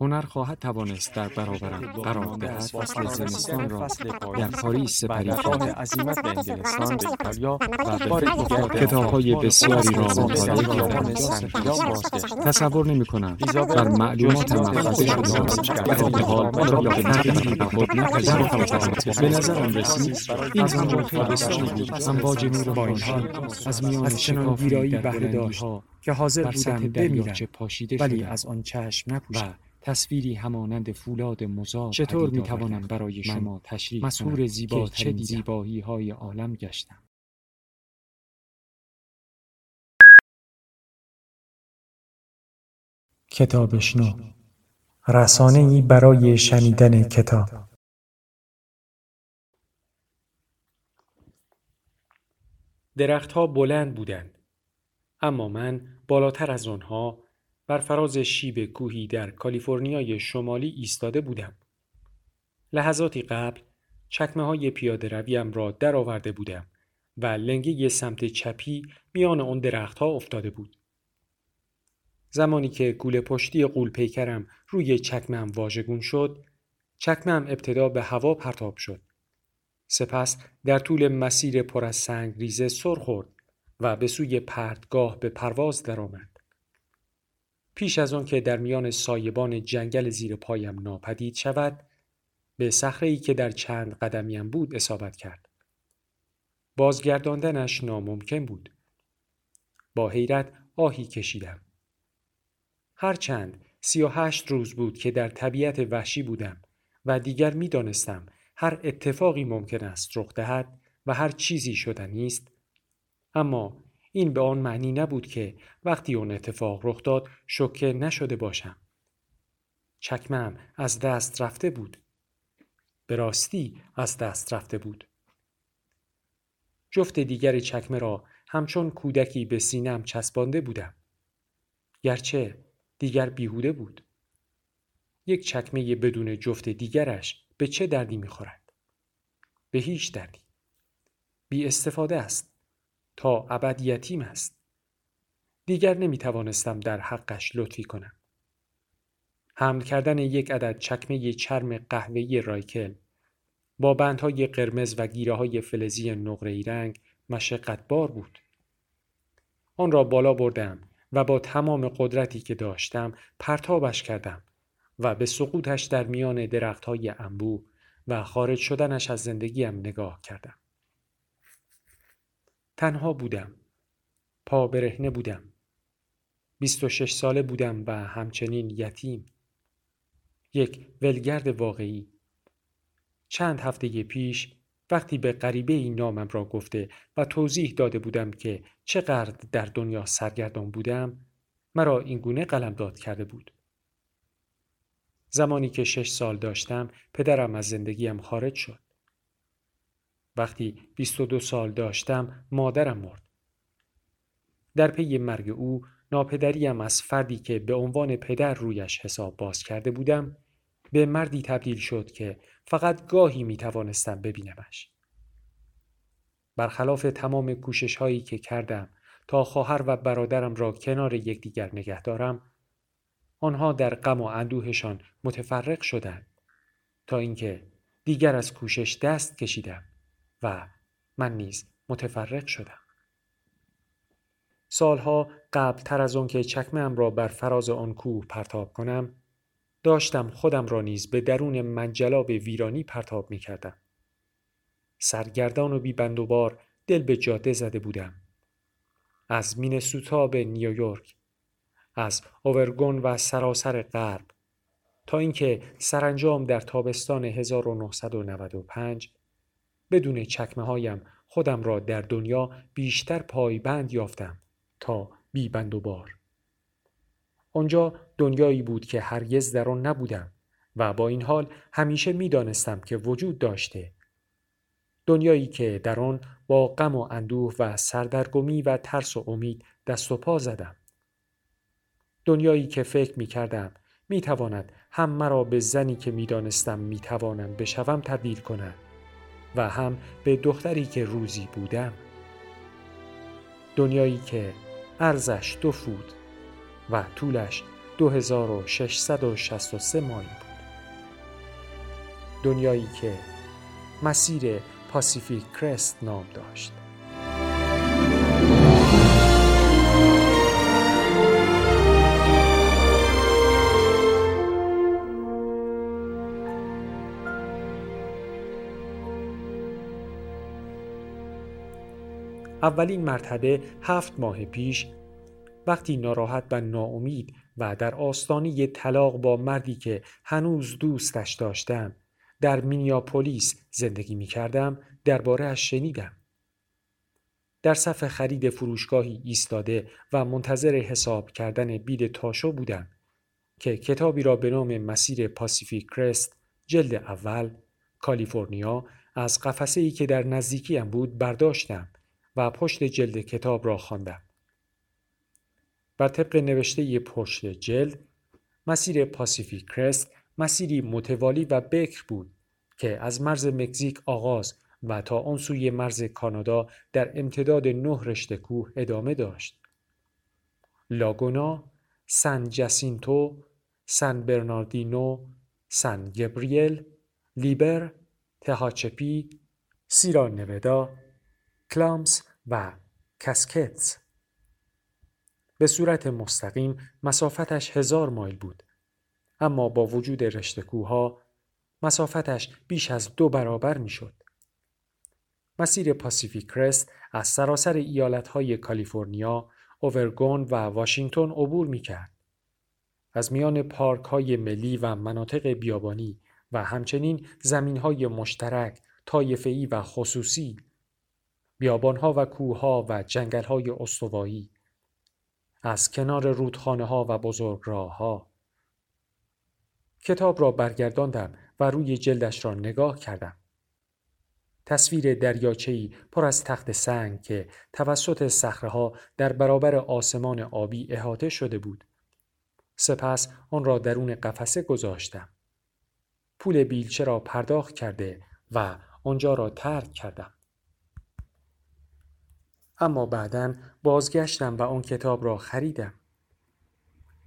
هنر خواهد توانست در برابرم قرار دهد. فصل زمستان را در پاریس سپری راه کردم عزیمت به انگلستان به ایتالیا و به دیگر دیگر به کتاب‌های بسیاری را مطالعه کردم. تصور نمی کنم ایزابل بر معلومات محفظه شده در حال آن را به تغییری به خود نپذیرفتم به نظرم رسید رسید این خیلی بسیاری بود. امواج نور با این خورشید حال. از میان بهره داشت که حاضر بودم بمیرم. ولی از آن چشم نپوشم تصویری همانند فولاد مزار چطور می‌توانم آوردم برای شما تشریح زیباترین که چه؟ زیبایی های عالم گشتم کتابشنو رسانه ای برای شنیدن کتاب درختها بلند بودند. اما من بالاتر از آنها بر فراز شیب کوهی در کالیفرنیای شمالی ایستاده بودم. لحظاتی قبل چکمه های پیاده رویم را درآورده بودم و لنگه سمت چپی میان آن درختها افتاده بود. زمانی که گوله پشتی قول پیکرم روی چکمم واژگون شد، چکمم ابتدا به هوا پرتاب شد. سپس در طول مسیر پر از سنگ ریزه سر خورد و به سوی پرتگاه به پرواز درآمد. پیش از آن که در میان سایبان جنگل زیر پایم ناپدید شود، به صخره‌ای که در چند قدمیم بود اصابت کرد. بازگرداندنش ناممکن بود. با حیرت آهی کشیدم. هرچند سی و هشت روز بود که در طبیعت وحشی بودم و دیگر می دانستم هر اتفاقی ممکن است رخ دهد و هر چیزی شدنی است اما این به آن معنی نبود که وقتی اون اتفاق رخ داد شوکه نشده باشم چکمم از دست رفته بود به راستی از دست رفته بود جفت دیگر چکمه را همچون کودکی به سینم چسبانده بودم گرچه دیگر بیهوده بود یک چکمه بدون جفت دیگرش به چه دردی می‌خورد؟ به هیچ دردی. بی استفاده است. تا ابد یتیم است. دیگر نمی توانستم در حقش لطفی کنم. حمل کردن یک عدد چکمه چرم قهوه‌ای رایکل با بندهای قرمز و گیره های فلزی نقره‌ای رنگ مشقت بار بود. آن را بالا بردم و با تمام قدرتی که داشتم پرتابش کردم و به سقوطش در میان درختهای انبوه و خارج شدنش از زندگیم نگاه کردم. تنها بودم. پا برهنه بودم. 26 ساله بودم و همچنین یتیم. یک ولگرد واقعی. چند هفته پیش وقتی به غریبه این نامم را گفته و توضیح داده بودم که چقدر در دنیا سرگردان بودم مرا اینگونه قلمداد کرده بود. زمانی که شش سال داشتم پدرم از زندگیم خارج شد. وقتی 22 سال داشتم مادرم مرد. در پی مرگ او ناپدریم از فردی که به عنوان پدر رویش حساب باز کرده بودم به مردی تبدیل شد که فقط گاهی می توانستم ببینمش. برخلاف تمام کوشش هایی که کردم تا خواهر و برادرم را کنار یکدیگر نگه دارم آنها در غم و اندوهشان متفرق شدند تا اینکه دیگر از کوشش دست کشیدم و من نیز متفرق شدم سالها قبل تر از آن که چکمه‌ام را بر فراز آن کوه پرتاب کنم داشتم خودم را نیز به درون منجلاب ویرانی پرتاب می کردم. سرگردان و بیبند و بار دل به جاده زده بودم. از مینسوتا به نیویورک از اوورگون و سراسر غرب تا اینکه سرانجام در تابستان 1995 بدون چکمه هایم خودم را در دنیا بیشتر پایبند یافتم تا بیبند و بار. آنجا دنیایی بود که هرگز در آن نبودم و با این حال همیشه می دانستم که وجود داشته. دنیایی که در آن با غم و اندوه و سردرگمی و ترس و امید دست و پا زدم دنیایی که فکر می کردم می تواند هم مرا به زنی که می دانستم می توانم بشوم تبدیل کند و هم به دختری که روزی بودم. دنیایی که ارزش دو فوت و طولش 2663 مایل بود. دنیایی که مسیر پاسیفیک کرست نام داشت. اولین مرتبه هفت ماه پیش وقتی ناراحت و ناامید و در آستانه طلاق با مردی که هنوز دوستش داشتم در مینیاپولیس زندگی می کردم درباره اش شنیدم. در صف خرید فروشگاهی ایستاده و منتظر حساب کردن بیل تاشو بودم که کتابی را به نام مسیر پاسیفیک کرست جلد اول کالیفرنیا از قفسه ای که در نزدیکیم بود برداشتم و پشت جلد کتاب را خواندم. بر طبق نوشته پشت جلد مسیر پاسیفیک کرست مسیری متوالی و بکر بود که از مرز مکزیک آغاز و تا آن سوی مرز کانادا در امتداد نه رشته کوه ادامه داشت. لاگونا، سن جاسینتو، سن برناردینو، سن گبریل، لیبر، تهاچپی، سیرا نودا، کلامس و کسکتس به صورت مستقیم مسافتش هزار مایل بود اما با وجود رشته کوها مسافتش بیش از دو برابر می‌شد. مسیر پاسیفیک کرست از سراسر ایالتهای کالیفرنیا، اوورگون و واشنگتن عبور می کرد. از میان پارک های ملی و مناطق بیابانی و همچنین زمین های مشترک، طایفه‌ای و خصوصی بیابانها و کوهها و جنگلهای استوایی از کنار رودخانه ها و بزرگ راه ها. کتاب را برگرداندم و روی جلدش را نگاه کردم. تصویر دریاچه‌ای پر از تخت سنگ که توسط صخره در برابر آسمان آبی احاطه شده بود. سپس آن را درون قفسه گذاشتم. پول بیلچه را پرداخت کرده و آنجا را ترک کردم. اما بعدا بازگشتم و آن کتاب را خریدم.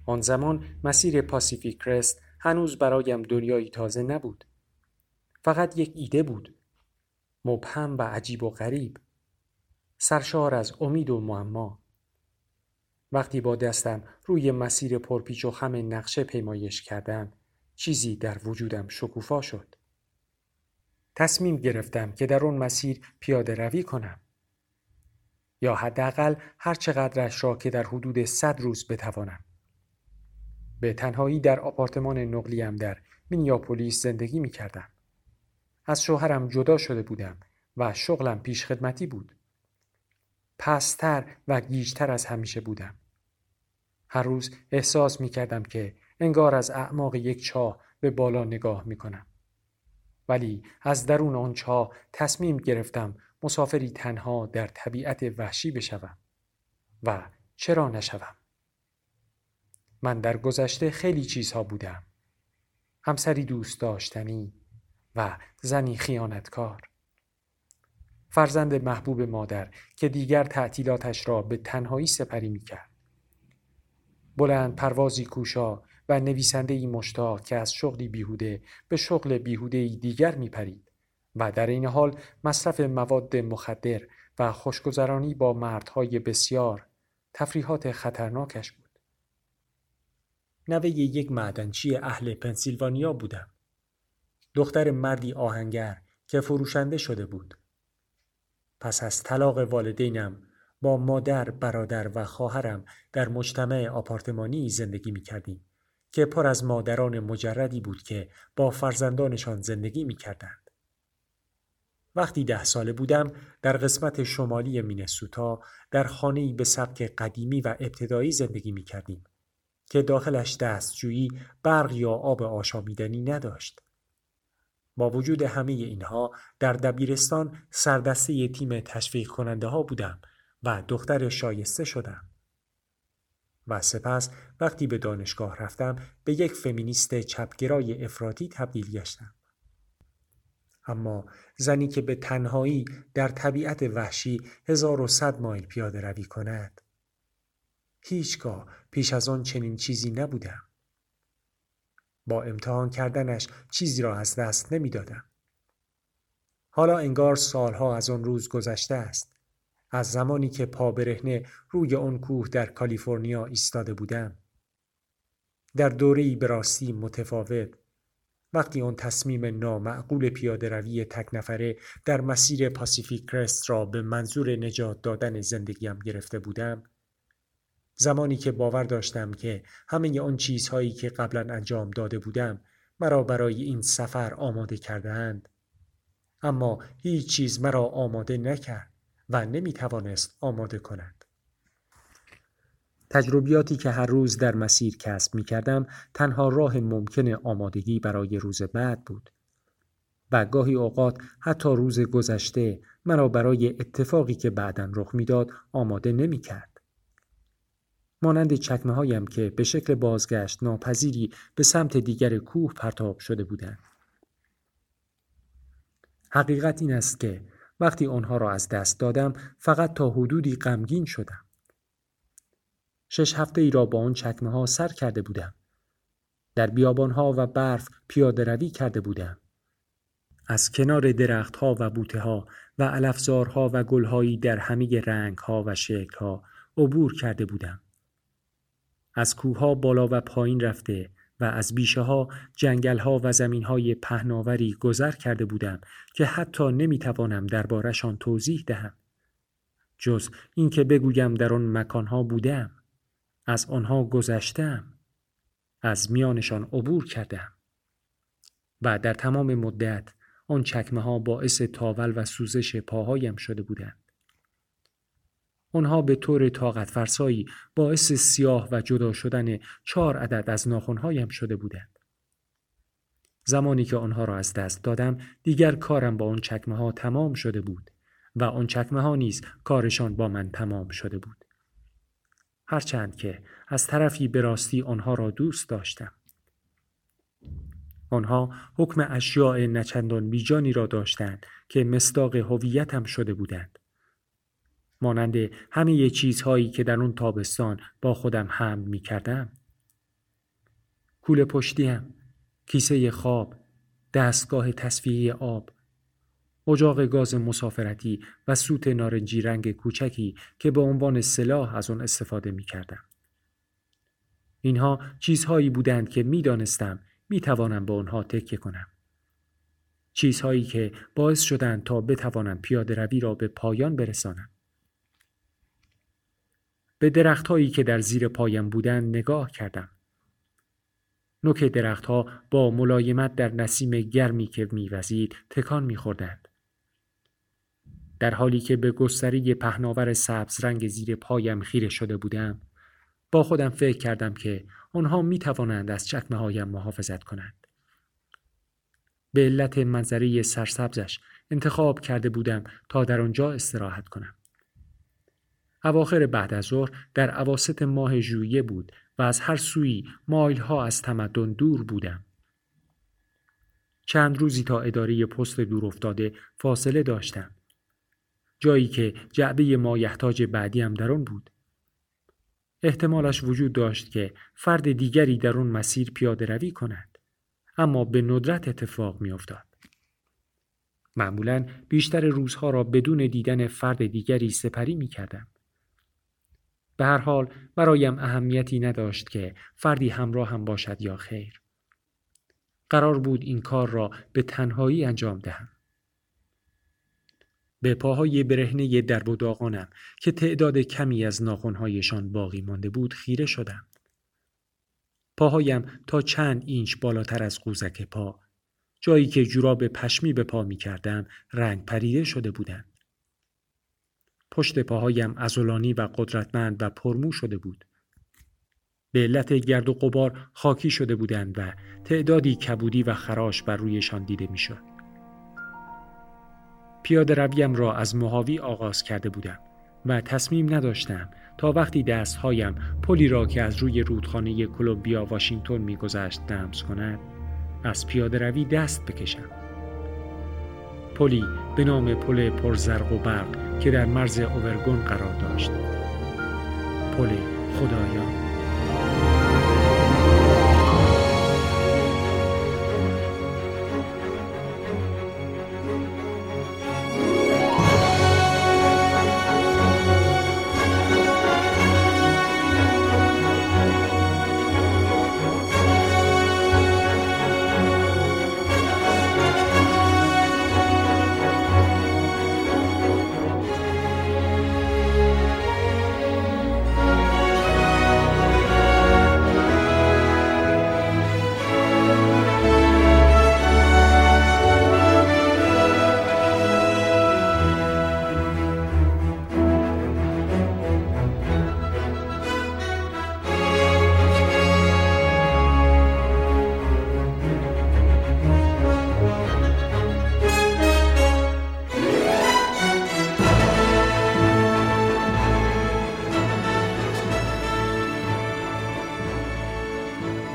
آن زمان مسیر پاسیفیک کرست هنوز برایم دنیایی تازه نبود. فقط یک ایده بود. مبهم و عجیب و غریب. سرشار از امید و معما. وقتی با دستم روی مسیر پرپیچ و خم نقشه پیمایش کردم چیزی در وجودم شکوفا شد. تصمیم گرفتم که در آن مسیر پیاده روی کنم. یا حداقل هر چقدرش را که در حدود صد روز بتوانم. به تنهایی در آپارتمان نقلیم در مینیاپولیس زندگی می کردم. از شوهرم جدا شده بودم و شغلم پیش خدمتی بود. پستر و گیجتر از همیشه بودم. هر روز احساس می کردم که انگار از اعماق یک چاه به بالا نگاه می کنم. ولی از درون آن چاه تصمیم گرفتم مسافری تنها در طبیعت وحشی بشوم و چرا نشوم من در گذشته خیلی چیزها بودم همسری دوست داشتنی و زنی خیانتکار فرزند محبوب مادر که دیگر تعطیلاتش را به تنهایی سپری می کرد. بلند پروازی کوشا و نویسنده ای مشتاق که از شغلی بیهوده به شغل بیهوده دیگر می پرید. و در این حال مصرف مواد مخدر و خوشگذرانی با مردهای بسیار تفریحات خطرناکش بود. نوه یک معدنچی اهل پنسیلوانیا بودم. دختر مردی آهنگر که فروشنده شده بود. پس از طلاق والدینم با مادر، برادر و خواهرم در مجتمع آپارتمانی زندگی می کردیم که پر از مادران مجردی بود که با فرزندانشان زندگی می کردند. وقتی ده ساله بودم در قسمت شمالی مینسوتا در خانه‌ای به سبک قدیمی و ابتدایی زندگی می کردیم که داخلش دستجویی برق یا آب آشامیدنی نداشت. با وجود همه اینها در دبیرستان سردسته تیم تشویق کننده ها بودم و دختر شایسته شدم. و سپس وقتی به دانشگاه رفتم به یک فمینیست چپگرای افراطی تبدیل گشتم. اما زنی که به تنهایی در طبیعت وحشی هزار و صد مایل پیاده روی کند هیچگاه پیش از آن چنین چیزی نبودم. با امتحان کردنش چیزی را از دست نمی‌دادم. حالا انگار سالها از آن روز گذشته است. از زمانی که پا برهنه روی آن کوه در کالیفرنیا ایستاده بودم. در دوره‌ای به راستی متفاوت وقتی آن تصمیم نامعقول پیاده روی تک نفره در مسیر پاسیفیک کرست را به منظور نجات دادن زندگیم گرفته بودم زمانی که باور داشتم که همه آن چیزهایی که قبلا انجام داده بودم مرا برای این سفر آماده کردهاند اما هیچ چیز مرا آماده نکرد و نمی توانست آماده کند. تجربیاتی که هر روز در مسیر کسب می کردم تنها راه ممکن آمادگی برای روز بعد بود و گاهی اوقات حتی روز گذشته مرا برای اتفاقی که بعدا رخ می‌داد آماده نمی کرد. مانند چکمه هایم که به شکل بازگشت ناپذیری به سمت دیگر کوه پرتاب شده بودند. حقیقت این است که وقتی آنها را از دست دادم فقط تا حدودی غمگین شدم. شش هفته ای را با آن چکمه ها سر کرده بودم. در بیابان ها و برف پیاده روی کرده بودم. از کنار درخت ها و بوته ها و علفزارها و گلهایی در همه رنگ ها و شکل ها عبور کرده بودم. از کوهها بالا و پایین رفته و از بیشه ها جنگل ها و زمین های پهناوری گذر کرده بودم که حتی نمی‌توانم دربارشان توضیح دهم. جز اینکه بگویم در آن مکانها بودم. از آنها گذشتم. از میانشان عبور کردم. و در تمام مدت آن چکمه ها باعث تاول و سوزش پاهایم شده بودند. آنها به طور طاقت فرسایی باعث سیاه و جدا شدن چهار عدد از ناخونهایم شده بودند. زمانی که آنها را از دست دادم دیگر کارم با آن چکمه ها تمام شده بود و آن چکمه ها نیز کارشان با من تمام شده بود. هرچند که از طرفی به راستی آنها را دوست داشتم. آنها حکم اشیاء نچندان بیجانی را داشتند که مصداق هویتم شده بودند. مانند همه چیزهایی که در اون تابستان با خودم حمل می کردم. کوله پشتیم، کیسه خواب، دستگاه تصفیه آب، اجاق گاز مسافرتی و سوت نارنجی رنگ کوچکی که به عنوان سلاح از آن استفاده می کردم. اینها چیزهایی بودند که می دانستم می توانم به آنها تکیه کنم. چیزهایی که باعث شدند تا بتوانم پیاده روی را به پایان برسانم. به درختهایی که در زیر پایم بودند نگاه کردم. نوک درختها با ملایمت در نسیم گرمی که میوزید تکان میخوردند. در حالی که به گستری پهناور سبز رنگ زیر پایم خیره شده بودم با خودم فکر کردم که آنها می توانند از چکمه هایم محافظت کنند. به علت منظره سرسبزش انتخاب کرده بودم تا در آنجا استراحت کنم. اواخر بعد از ظهر در عواست ماه ژوئیه بود و از هر سوی مایل ها از تمدن دور بودم. چند روزی تا اداره پست دور افتاده فاصله داشتم. جایی که جعبه مایحتاج بعدیم در آن بود. احتمالش وجود داشت که فرد دیگری در اون مسیر پیاده روی کند. اما به ندرت اتفاق می افتاد. معمولا بیشتر روزها را بدون دیدن فرد دیگری سپری می کردم. به هر حال برایم اهمیتی نداشت که فردی همراه هم باشد یا خیر. قرار بود این کار را به تنهایی انجام دهم. به پاهای برهنه درب و داغانم که تعداد کمی از ناخونهایشان باقی مانده بود خیره شدم. پاهایم تا چند اینچ بالاتر از قوزک پا جایی که جوراب پشمی به پا می کردم رنگ پریده شده بودند. پشت پاهایم ازولانی و قدرتمند و پرمو شده بود. به علت گرد و قبار خاکی شده بودند و تعدادی کبودی و خراش بر رویشان دیده می‌شد. پیاده رویم را از مهاوی آغاز کرده بودم و تصمیم نداشتم تا وقتی دستهایم پلی را که از روی رودخانه کلمبیا واشنگتن میگذشت لمس کند از پیاده روی دست بکشم. پلی به نام پل پرزرق و برق که در مرز اورگون قرار داشت. پل خدایان.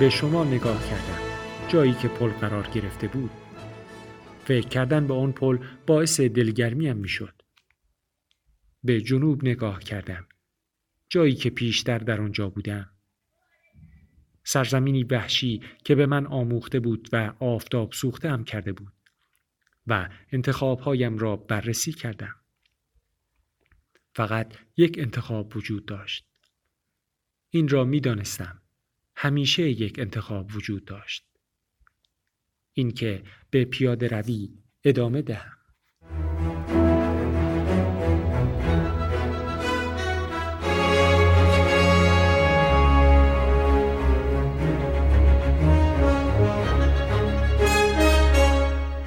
به شما نگاه کردم. جایی که پل قرار گرفته بود. فکر کردن به آن پل باعث دلگرمیم می‌شد. به جنوب نگاه کردم. جایی که پیشتر در آنجا بودم. سرزمینی وحشی که به من آموخته بود و آفتاب سوخته هم کرده بود و انتخابهایم را بررسی کردم. فقط یک انتخاب وجود داشت. این را می دانستم همیشه یک انتخاب وجود داشت. اینکه به پیاده روی ادامه دهم.